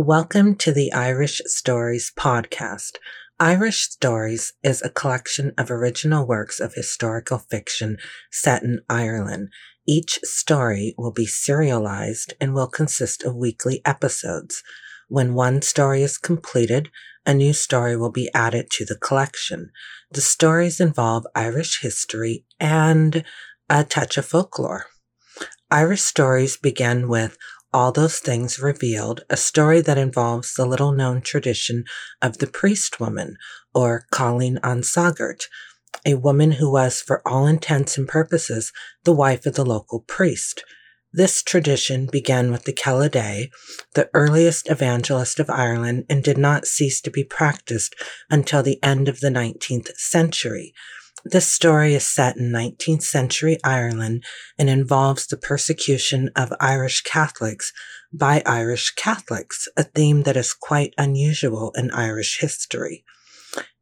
Welcome to the Irish Stories podcast. Irish Stories is a collection of original works of historical fiction set in Ireland. Each story will be serialized and will consist of weekly episodes. When one story is completed, a new story will be added to the collection. The stories involve Irish history and a touch of folklore. Irish stories begin with all Those Things Revealed, a story that involves the little known tradition of the priest woman, or Colleen An Sagart, a woman who was, for all intents and purposes, the wife of the local priest. This tradition began with the Ceathair the earliest evangelist of Ireland, and did not cease to be practiced until the end of the 19th century. This story is set in 19th century Ireland and involves the persecution of Irish Catholics by Irish Catholics, a theme that is quite unusual in Irish history.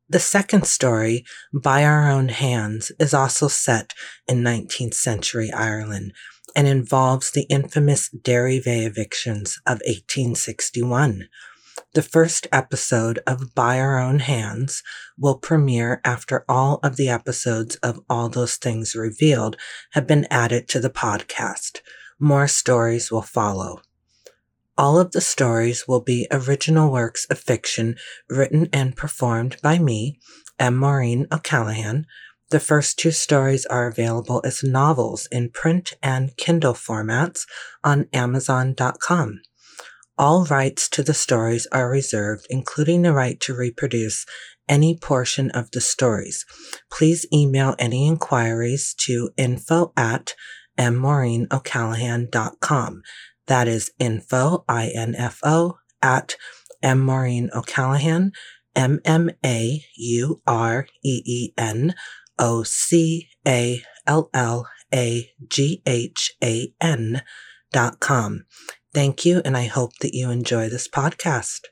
The second story, By Our Own Hands, is also set in 19th century Ireland and involves the infamous Derryveagh evictions of 1861. The first episode of By Our Own Hands will premiere after all of the episodes of All Those Things Revealed have been added to the podcast. More stories will follow. All of the stories will be original works of fiction written and performed by me, M. Maureen O'Callaghan. The first two stories are available as novels in print and Kindle formats on Amazon.com. All rights to the stories are reserved, including the right to reproduce any portion of the stories. Please email any inquiries to info at mmaureenocallaghan.com. That is info, I-N-F-O, at mmaureenocallaghan, M-M-A-U-R-E-E-N, O-C-A-L-L-A-G-H-A-N dot com. Thank you, and I hope that you enjoy this podcast.